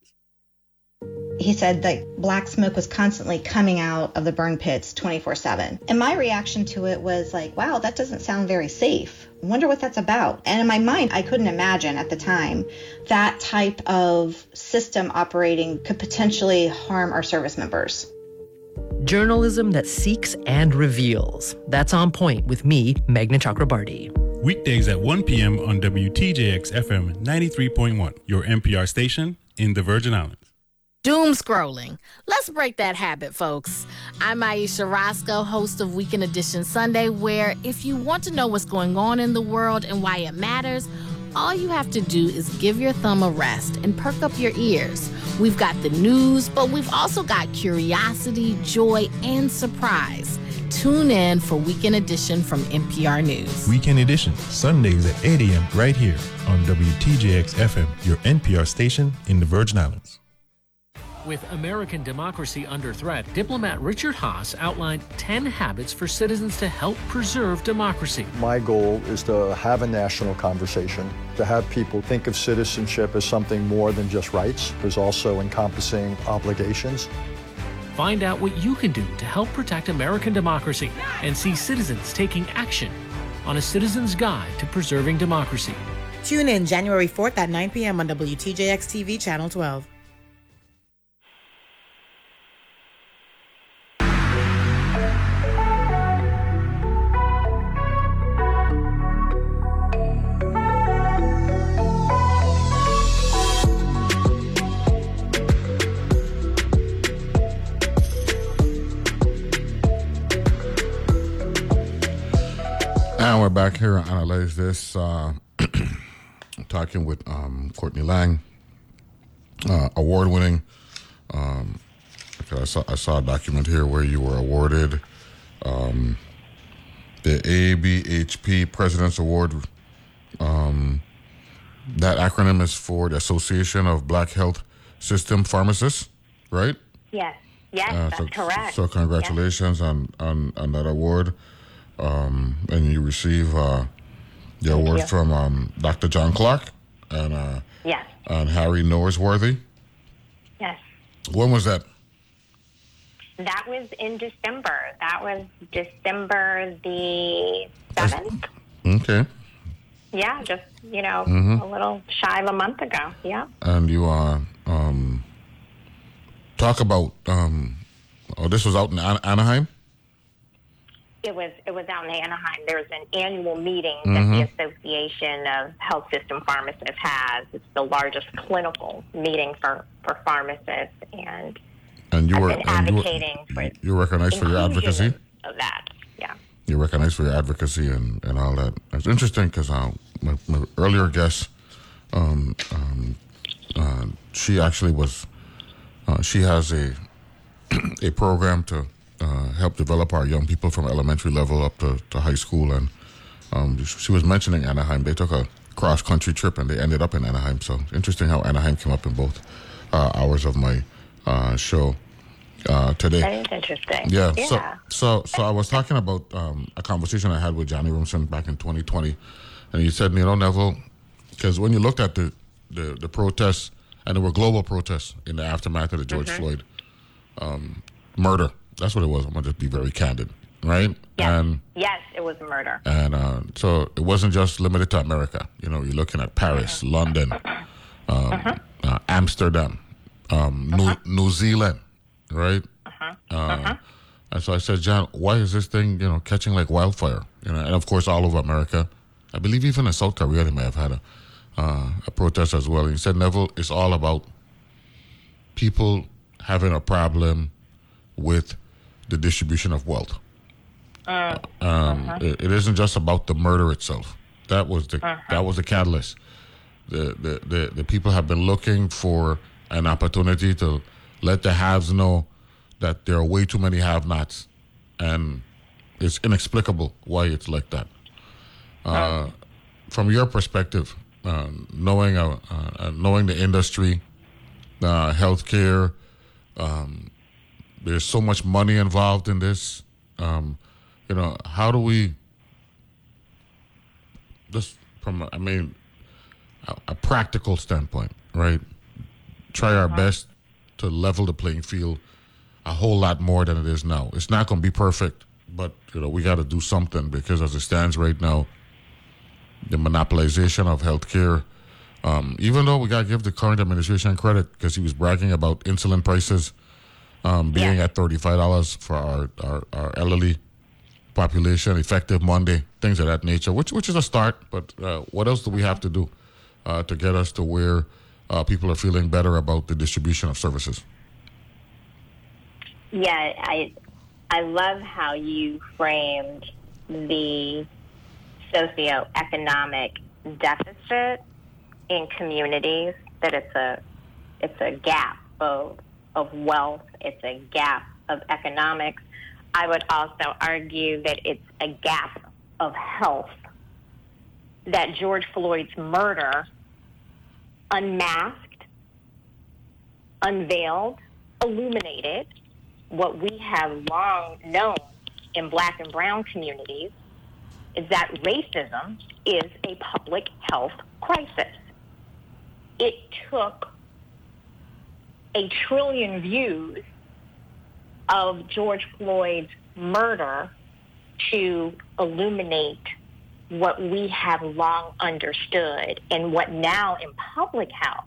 He said that black smoke was constantly coming out of the burn pits 24 7. And my reaction to it was like, wow, that doesn't sound very safe. Wonder what that's about. And in my mind, I couldn't imagine at the time that type of system operating could potentially harm our service members.
Journalism that seeks and reveals. That's on point with me, Meghna Chakrabarti.
Weekdays at 1 p.m. on WTJX FM 93.1, your NPR station in the Virgin Islands.
Doom scrolling. Let's break that habit, folks. I'm Ayesha Rascoe, host of Weekend Edition Sunday, where if you want to know what's going on in the world and why it matters, all you have to do is give your thumb a rest and perk up your ears. We've got the news, but we've also got curiosity, joy, and surprise. Tune in for Weekend Edition from NPR News.
Weekend Edition, Sundays at 8 a.m. right here on WTJX FM, your NPR station in the Virgin Islands.
With American democracy under threat, diplomat Richard Haass outlined 10 habits for citizens to help preserve democracy.
My goal is to have a national conversation, to have people think of citizenship as something more than just rights, but also encompassing obligations.
Find out what you can do to help protect American democracy and see citizens taking action on a citizen's guide to preserving democracy.
Tune in January 4th at 9 p.m. on WTJX TV, Channel 12.
To analyze this. Uh, talking with um, Courtney Lang, uh, award winning. Um, I, saw, I saw a document here where you were awarded um, the ABHP President's Award. Um, that acronym is for the Association of Black Health System Pharmacists, right?
Yes. Yes,
Uh,
that's
so,
correct.
So congratulations on, on, on that award. Um, and you receive uh, the
Thank
award
you.
from um, Dr. John Clark and uh,
Yes.
and Harry Norsworthy.
Yes.
When was that?
That was in December. That was December the 7th.
Okay.
Yeah, just, you know,
Mhm.
a little shy of a month ago. Yeah.
And you uh, um, talk about um, oh, this was out in An- Anaheim.
It was it was out in Anaheim. There's an annual meeting
Mhm.
that the Association of Health System Pharmacists has. It's the largest clinical meeting for, for pharmacists, and
And you
I've
were and you were-
advocating for
you were recognized for your advocacy.
of that. Yeah.
You're recognized for your advocacy and, and all that. It's interesting because uh, my, my earlier guest, um, um, uh, she actually was, uh, she has a a program to uh, help develop our young people from elementary level up to, to high school. And um, she was mentioning Anaheim. They took a cross country trip and they ended up in Anaheim. So interesting how Anaheim came up in both uh, hours of my uh, show uh, today.
That is interesting.
Yeah.
Yeah.
So, so, so I was talking about um, a conversation I had with Johnny Abramson back in 2020, and he said, you know, Neville, because when you looked at the, the the protests, and there were global protests in the aftermath of the George
Mhm.
Floyd um, murder. That's what it was. I'm gonna just be very candid, right? And
yes, it was a murder.
and uh, so it wasn't just limited to America. You know, you're looking at Paris, London, um, uh, Amsterdam, um, New, New Zealand, right? Uh, And so I said, John, why is this thing, you know, catching like wildfire? You know, and of course, all over America. I believe even in South Korea they may have had a, uh, a protest as well. And he said, Neville, it's all about people having a problem with the distribution of wealth. Um, it, it isn't just about the murder itself. That was the that was the catalyst. The, the the the people have been looking for an opportunity to let the haves know that there are way too many have-nots, and it's inexplicable why it's like that. Uh, from your perspective, uh, knowing uh, uh, knowing the industry, uh, healthcare, um, there's so much money involved in this. Um, you know, how do we just from I mean a, a practical standpoint, right? Try our best to level the playing field a whole lot more than it is now. It's not going to be perfect, but you know we got to do something because as it stands right now, the monopolization of healthcare. Um, even though we got to give the current administration credit because he was bragging about insulin prices um, being at thirty-five dollars for our, our, our elderly population, effective Monday, things of that nature, which which is a start. But uh, what else do we have to do uh, to get us to where uh, people are feeling better about the distribution of services?
Yeah, I I love how you framed the socioeconomic deficit in communities. That it's a it's a gap of of wealth. It's a gap of economics. I would also argue that it's a gap of health. That George Floyd's murder unmasked, unveiled, illuminated what we have long known in black and brown communities is that racism is a public health crisis. It took a trillion views of George Floyd's murder to illuminate what we have long understood and what now in public health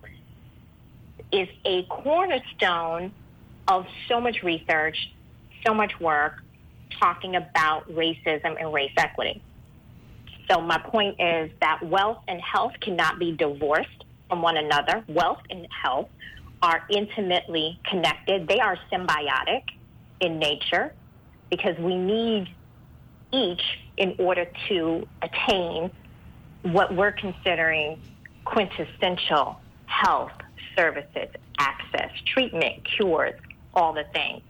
is a cornerstone of so much research, so much work talking about racism and race equity. So my point is that wealth and health cannot be divorced from one another. Wealth and health are intimately connected. They are symbiotic in nature because we need each in order to attain what we're considering quintessential health services, access, treatment, cures, all the things.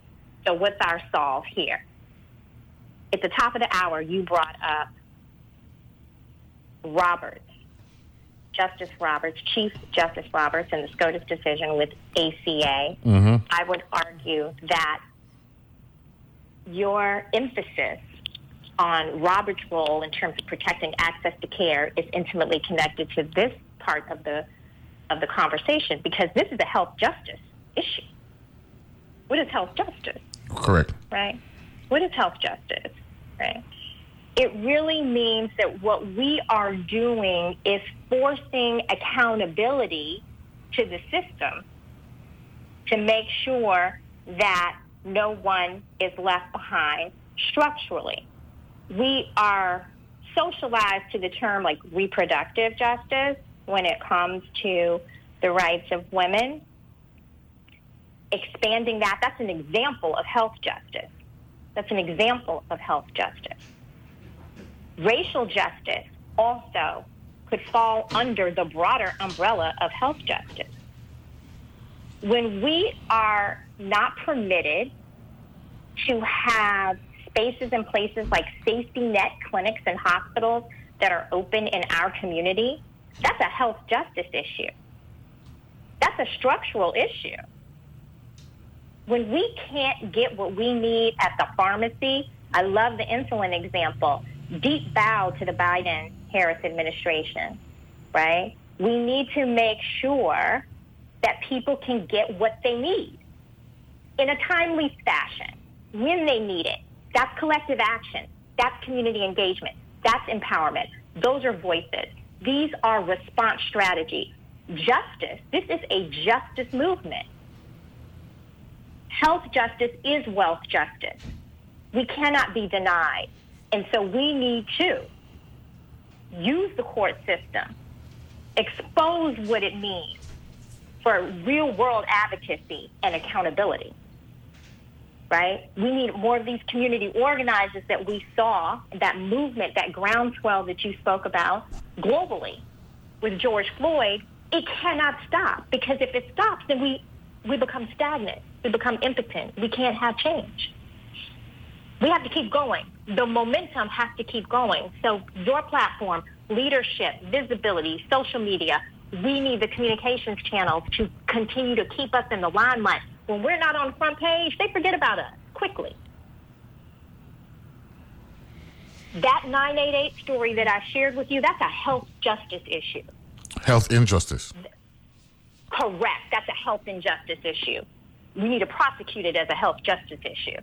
So what's our solve here? At the top of the hour, you brought up Roberts, Justice Roberts, Chief Justice Roberts, and the SCOTUS decision with ACA.
Mm-hmm.
I would argue that your emphasis on Robert's role in terms of protecting access to care is intimately connected to this part of the of the conversation because this is a health justice issue. What is health justice?
Correct.
Right? What is health justice? Right? It really means that what we are doing is forcing accountability to the system to make sure that no one is left behind structurally. We are socialized to the term like reproductive justice when it comes to the rights of women. Expanding that, that's an example of health justice. That's an example of health justice. Racial justice also could fall under the broader umbrella of health justice. When we are not permitted to have spaces and places like safety net clinics and hospitals that are open in our community, that's a health justice issue. That's a structural issue. When we can't get what we need at the pharmacy, I love the insulin example. Deep bow to the Biden Harris administration, right? We need to make sure that people can get what they need in a timely fashion when they need it. That's collective action. That's community engagement. That's empowerment. Those are voices. These are response strategies. Justice, this is a justice movement. Health justice is wealth justice. We cannot be denied. And so we need to use the court system, expose what it means for real world advocacy and accountability. Right? We need more of these community organizers that we saw, that movement, that groundswell that you spoke about globally with George Floyd. It cannot stop because if it stops, then we, we become stagnant. We become impotent. We can't have change. We have to keep going. The momentum has to keep going. So, your platform, leadership, visibility, social media, we need the communications channels to continue to keep us in the limelight. When we're not on the front page, they forget about us quickly. That 988 story that I shared with you, that's a health justice issue.
Health injustice.
Correct. That's a health injustice issue. we need to prosecute it as a health justice issue.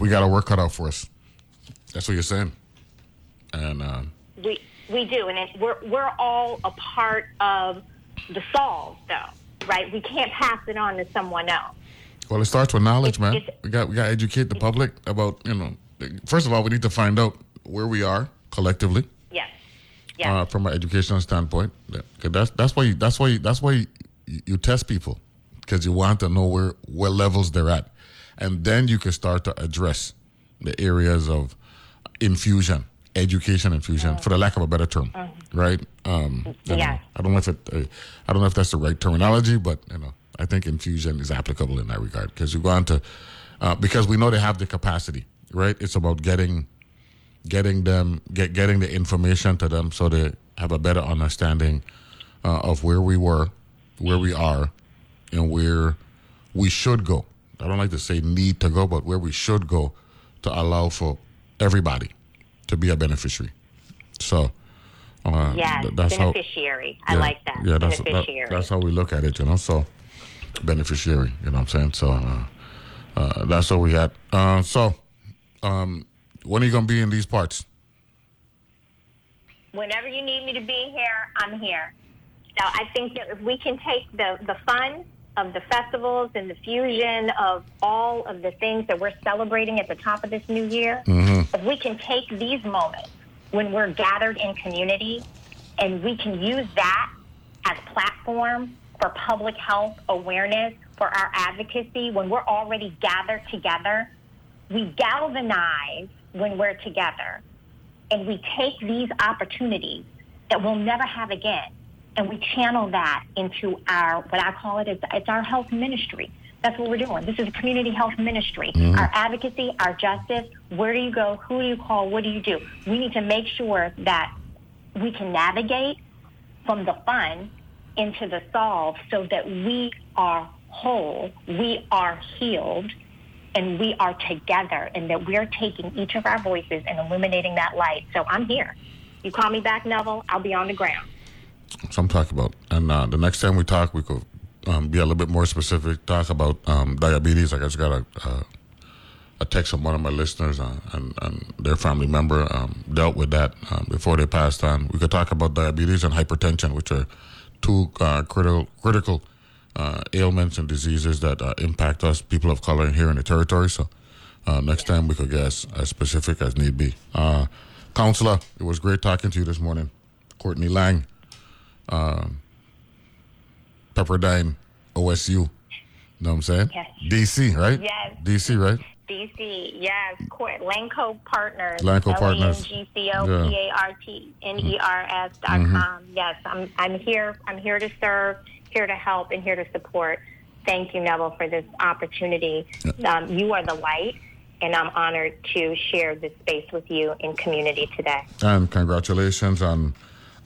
We got our work cut out for us. That's what you're saying. And uh,
We we do, and it, we're we're all a part of the solve, though, right? We can't pass it on to someone else.
well, it starts with knowledge,
It's-
man.
it's-
We got we got to educate the public about you know. First of all, we need to find out where we are collectively.
Yes.
uh, from an educational standpoint. 'cause That's that's why you, that's why you, that's why you, you test people because you want to know where what levels they're at, and then you can start to address the areas of infusion, education infusion, for the lack of a better term, right? Um,
Yeah.
I don't know if it, uh, I don't know if that's the right terminology, but you know, I think infusion is applicable in that regard because you want to, uh, because we know they have the capacity, right? It's about getting getting them get getting the information to them so they have a better understanding uh, of where we were, where we are, and where we should go. I don't like to say need to go, but where we should go to allow for everybody to be a beneficiary. So, uh,
Yes,
th- that's how.
beneficiary. I
yeah,
like that.
Yeah, that's that,
beneficiary.
that's how we look at it, you know. So, beneficiary, you know what I'm saying? So, uh, uh, that's what we had. Uh, so, um, when are you gonna be in these parts?
Whenever you need me to be here, I'm here. So I think that if we can take the, the fun of the festivals and the fusion of all of the things that we're celebrating at the top of this new year, mm-hmm. if we can take these moments when we're gathered in community and we can use that as platform for public health awareness, for our advocacy, when we're already gathered together, we galvanize when we're together. And we take these opportunities that we'll never have again and we channel that into our what I call it is it's our health ministry. That's what we're doing. This is a community health ministry. Mm-hmm. Our advocacy, our justice, where do you go, who do you call, what do you do? We need to make sure that we can navigate from the fun into the solve so that we are whole, we are healed, and we are together, and that we're taking each of our voices and illuminating that light. So I'm here. You call me back, Neville, I'll be on the ground.
So I'm talking about. And uh, the next time we talk, we could um, be a little bit more specific. Talk about um, diabetes. Like I just got a, uh, a text from one of my listeners, uh, and, and their family member um, dealt with that um, before they passed on. We could talk about diabetes and hypertension, which are two uh, critical critical uh, ailments and diseases that uh, impact us, people of color, here in the territory. So uh, next time we could get as, as specific as need be. Uh, Counselor, it was great talking to you this morning. Courtney Lang um, Pepperdine, OSU. You know what I'm saying?
Yes.
DC, right?
Yes.
DC, right?
DC, yes, Court, Langco Partners.
Langco Partners.
L-A-N-G-C-O-P-A-R-T-N-E-R-S dot
Mhm.
com. Yes, I'm, I'm here. I'm here to serve, here to help, and here to support. Thank you, Neville, for this opportunity. Um, you are the light, and I'm honored to share this space with you in community today.
And congratulations on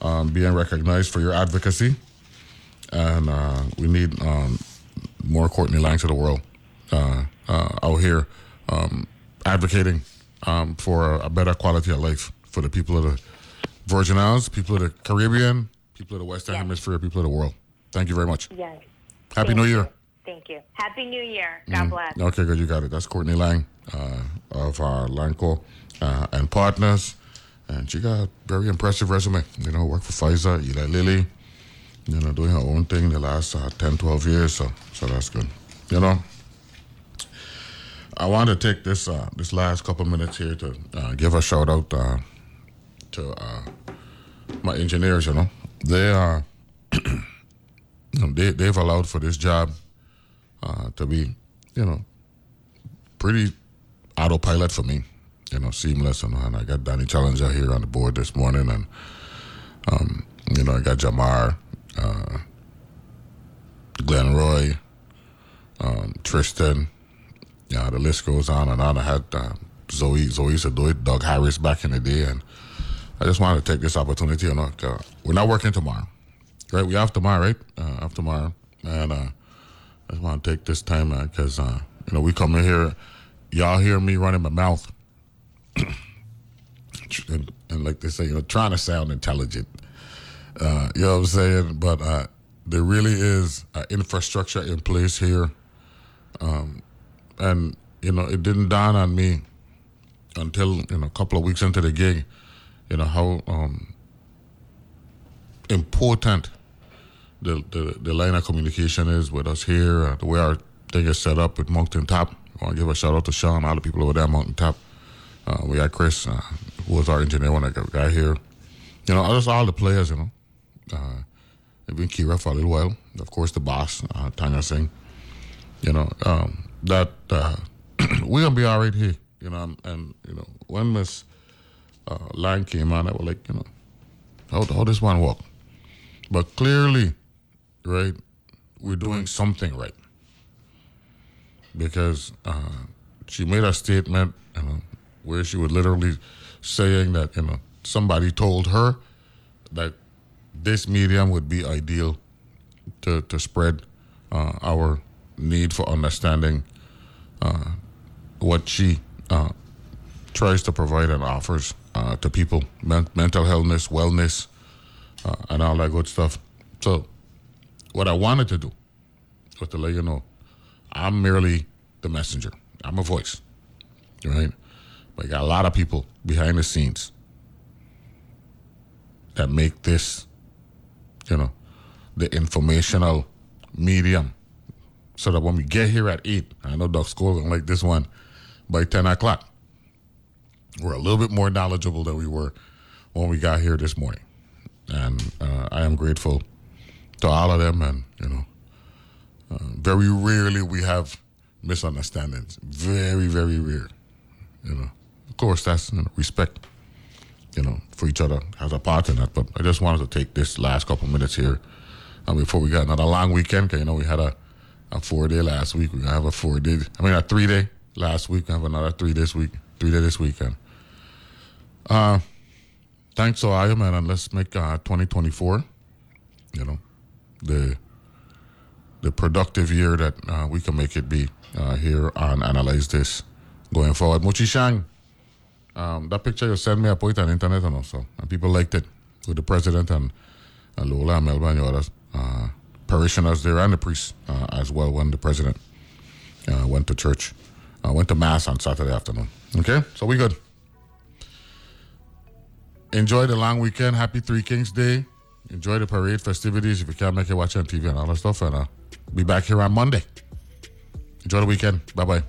um, being recognized for your advocacy. And uh, we need um, more Courtney Lang to the world uh, uh, out here um, advocating um, for a better quality of life for the people of the Virgin Islands, people of the Caribbean, people of the Western Hemisphere, people of the world. Thank you very much.
Yes.
Happy
Thank
New
you.
Year.
Thank you. Happy New Year. God
Mhm.
bless.
Okay, good. You got it. That's Courtney Lang uh, of uh, Langco uh, and Partners. And she got a very impressive resume. You know, worked for Pfizer, Eli Lilly, you know, doing her own thing the last uh, 10, 12 years. So, so that's good. You know, I want to take this uh, this last couple minutes here to uh, give a shout out uh, to uh, my engineers. You know, they are you they they've allowed for this job uh, to be you know pretty autopilot for me. You know, seamless, and, and I got Danny Challenger here on the board this morning, and um, you know I got Jamar, uh, Glenn Roy, um, Tristan. Yeah, the list goes on and on. I had uh, Zoe, Zoe Sadoy, Doug Harris back in the day, and I just wanted to take this opportunity. You know, 'cause we're not working tomorrow, right? We have tomorrow, right? Uh, tomorrow, and uh, I just want to take this time because uh, you know we come in here, y'all hear me running my mouth, and, and like they say, you know, trying to sound intelligent. Uh, you know what I'm saying? But uh, there really is an infrastructure in place here. Um, and, you know, it didn't dawn on me until, you know, a couple of weeks into the gig, you know, how um, important the, the, the line of communication is with us here, uh, the way our thing is set up with Mountain Top. I want to give a shout out to Sean, all the people over there at Mountain Top. Uh, we got Chris, uh, who was our engineer when I got, got here. You know, just all the players, you know. Uh, even Kira for a little while. Of course, the boss, uh, Tanya Singh. You know, um, that uh, we're going to be all right here. You know, and, and you know, when Miss uh, line came on, I was like, you know, how, how this one walk? But clearly, right, we're doing something right. Because uh, she made a statement, you know, where she was literally saying that, you know, somebody told her that this medium would be ideal to, to spread uh, our need for understanding uh, what she uh, tries to provide and offers uh, to people men- mental illness, wellness, uh, and all that good stuff. So, what I wanted to do was to let you know I'm merely the messenger, I'm a voice, right? Got a lot of people behind the scenes that make this, you know, the informational medium. So that when we get here at 8, I know Doug School going like this one, by 10 o'clock, we're a little bit more knowledgeable than we were when we got here this morning. And uh, I am grateful to all of them. And, you know, uh, very rarely we have misunderstandings. Very, very rare. You know, of course, that's you know, respect you know, for each other as a part in that. But I just wanted to take this last couple minutes here uh, before we got another long weekend. Cause you know we had a, a four day last week. We're gonna have a four day. I mean a three day last week. We have another three this week. Three day this weekend. Uh, thanks to man, and let's make uh, 2024. You know, the the productive year that uh, we can make it be uh, here on analyze this going forward. Muchi Shang. Um, that picture you sent me, I put it on internet and also, and people liked it with the president and, and Lola and Melba and the others, uh, parishioners there and the priests uh, as well when the president uh, went to church, uh, went to mass on Saturday afternoon. Okay, so we good. Enjoy the long weekend. Happy Three Kings Day. Enjoy the parade festivities. If you can't make it, watch it on TV and all that stuff. And uh, be back here on Monday. Enjoy the weekend. Bye bye.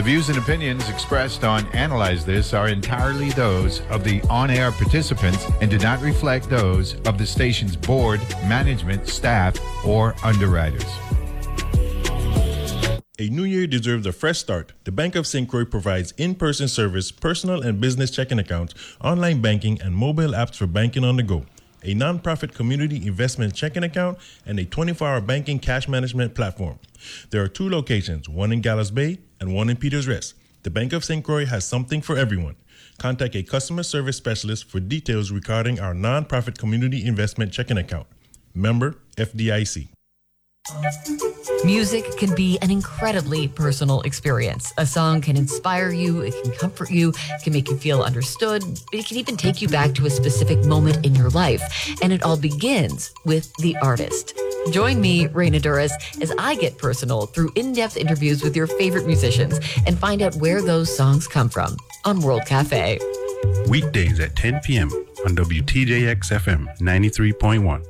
The views and opinions expressed on Analyze This are entirely those of the on air participants and do not reflect those of the station's board, management, staff, or underwriters.
A new year deserves a fresh start. The Bank of St. Croix provides in person service, personal and business checking accounts, online banking, and mobile apps for banking on the go. A nonprofit community investment checking account and a 24 hour banking cash management platform. There are two locations, one in Gallows Bay and one in Peters Rest. The Bank of St. Croix has something for everyone. Contact a customer service specialist for details regarding our nonprofit community investment checking account. Member FDIC.
Music can be an incredibly personal experience. A song can inspire you, it can comfort you, it can make you feel understood, it can even take you back to a specific moment in your life. And it all begins with the artist. Join me, Raina Douris, as I get personal through in depth interviews with your favorite musicians and find out where those songs come from on World Cafe.
Weekdays at 10 p.m. on WTJX FM 93.1.